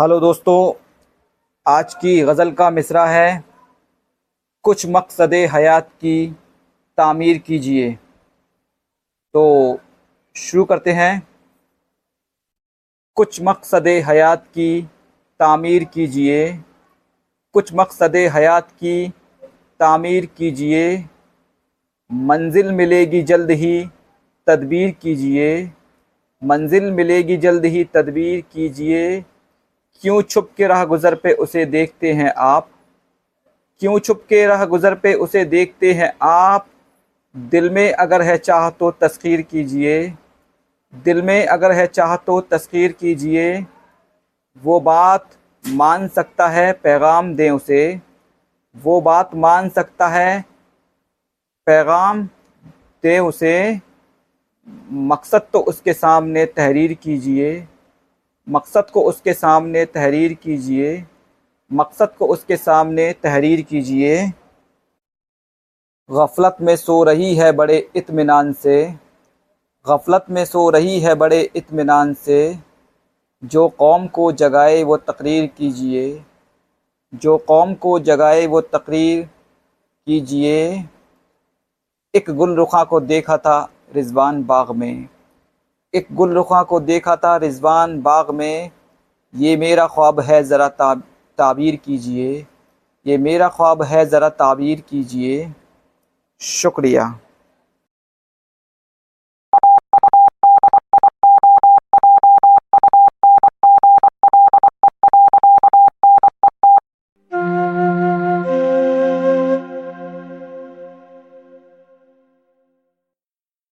Hello दोस्तों, आज की गज़ल का मिसरा है, कुछ मकसद हयात की, तामीर कीजिए। तो शुरू करते हैं। कुछ मकसद हयात की, तामीर कीजिए। कुछ मकसद हयात की, तामीर कीजिए। मंजिल मिलेगी जल्द ही, तदबीर कीजिए। मंजिल मिलेगी जल्द ही, तदबीर कीजिए। क्यों छुप के राह गुज़र पे उसे देखते हैं आप? क्यों छुप के राह गुज़र पे उसे देखते हैं आप? दिल में अगर है चाह तो तस्खीर कीजिए। दिल में अगर है चाह तो तस्खीर कीजिए। वो बात मान सकता है, पैगाम दें उसे। वो बात मान सकता है, पैगाम दें उसे। मकसद तो उसके सामने तहरीर कीजिए। मकसद को उसके सामने तहरीर कीजिए। मकसद को उसके सामने तहरीर कीजिए। गफलत में सो रही है बड़े इत्मीनान से। गफलत में सो रही है बड़े इत्मीनान से। जो कौम को जगाए वो तकरीर कीजिए। जो कौम को जगाए वो तकरीर कीजिए। एक गुल रुखा को देखा था रिजवान बाग में। एक गुल रुखा को देखा था, रिजवान बाग में, ये मेरा ख्वाब है, ज़रा ताबीर कीजिए। ये मेरा ख्वाब है, ज़रा ताबीर कीजिए। शुक्रिया।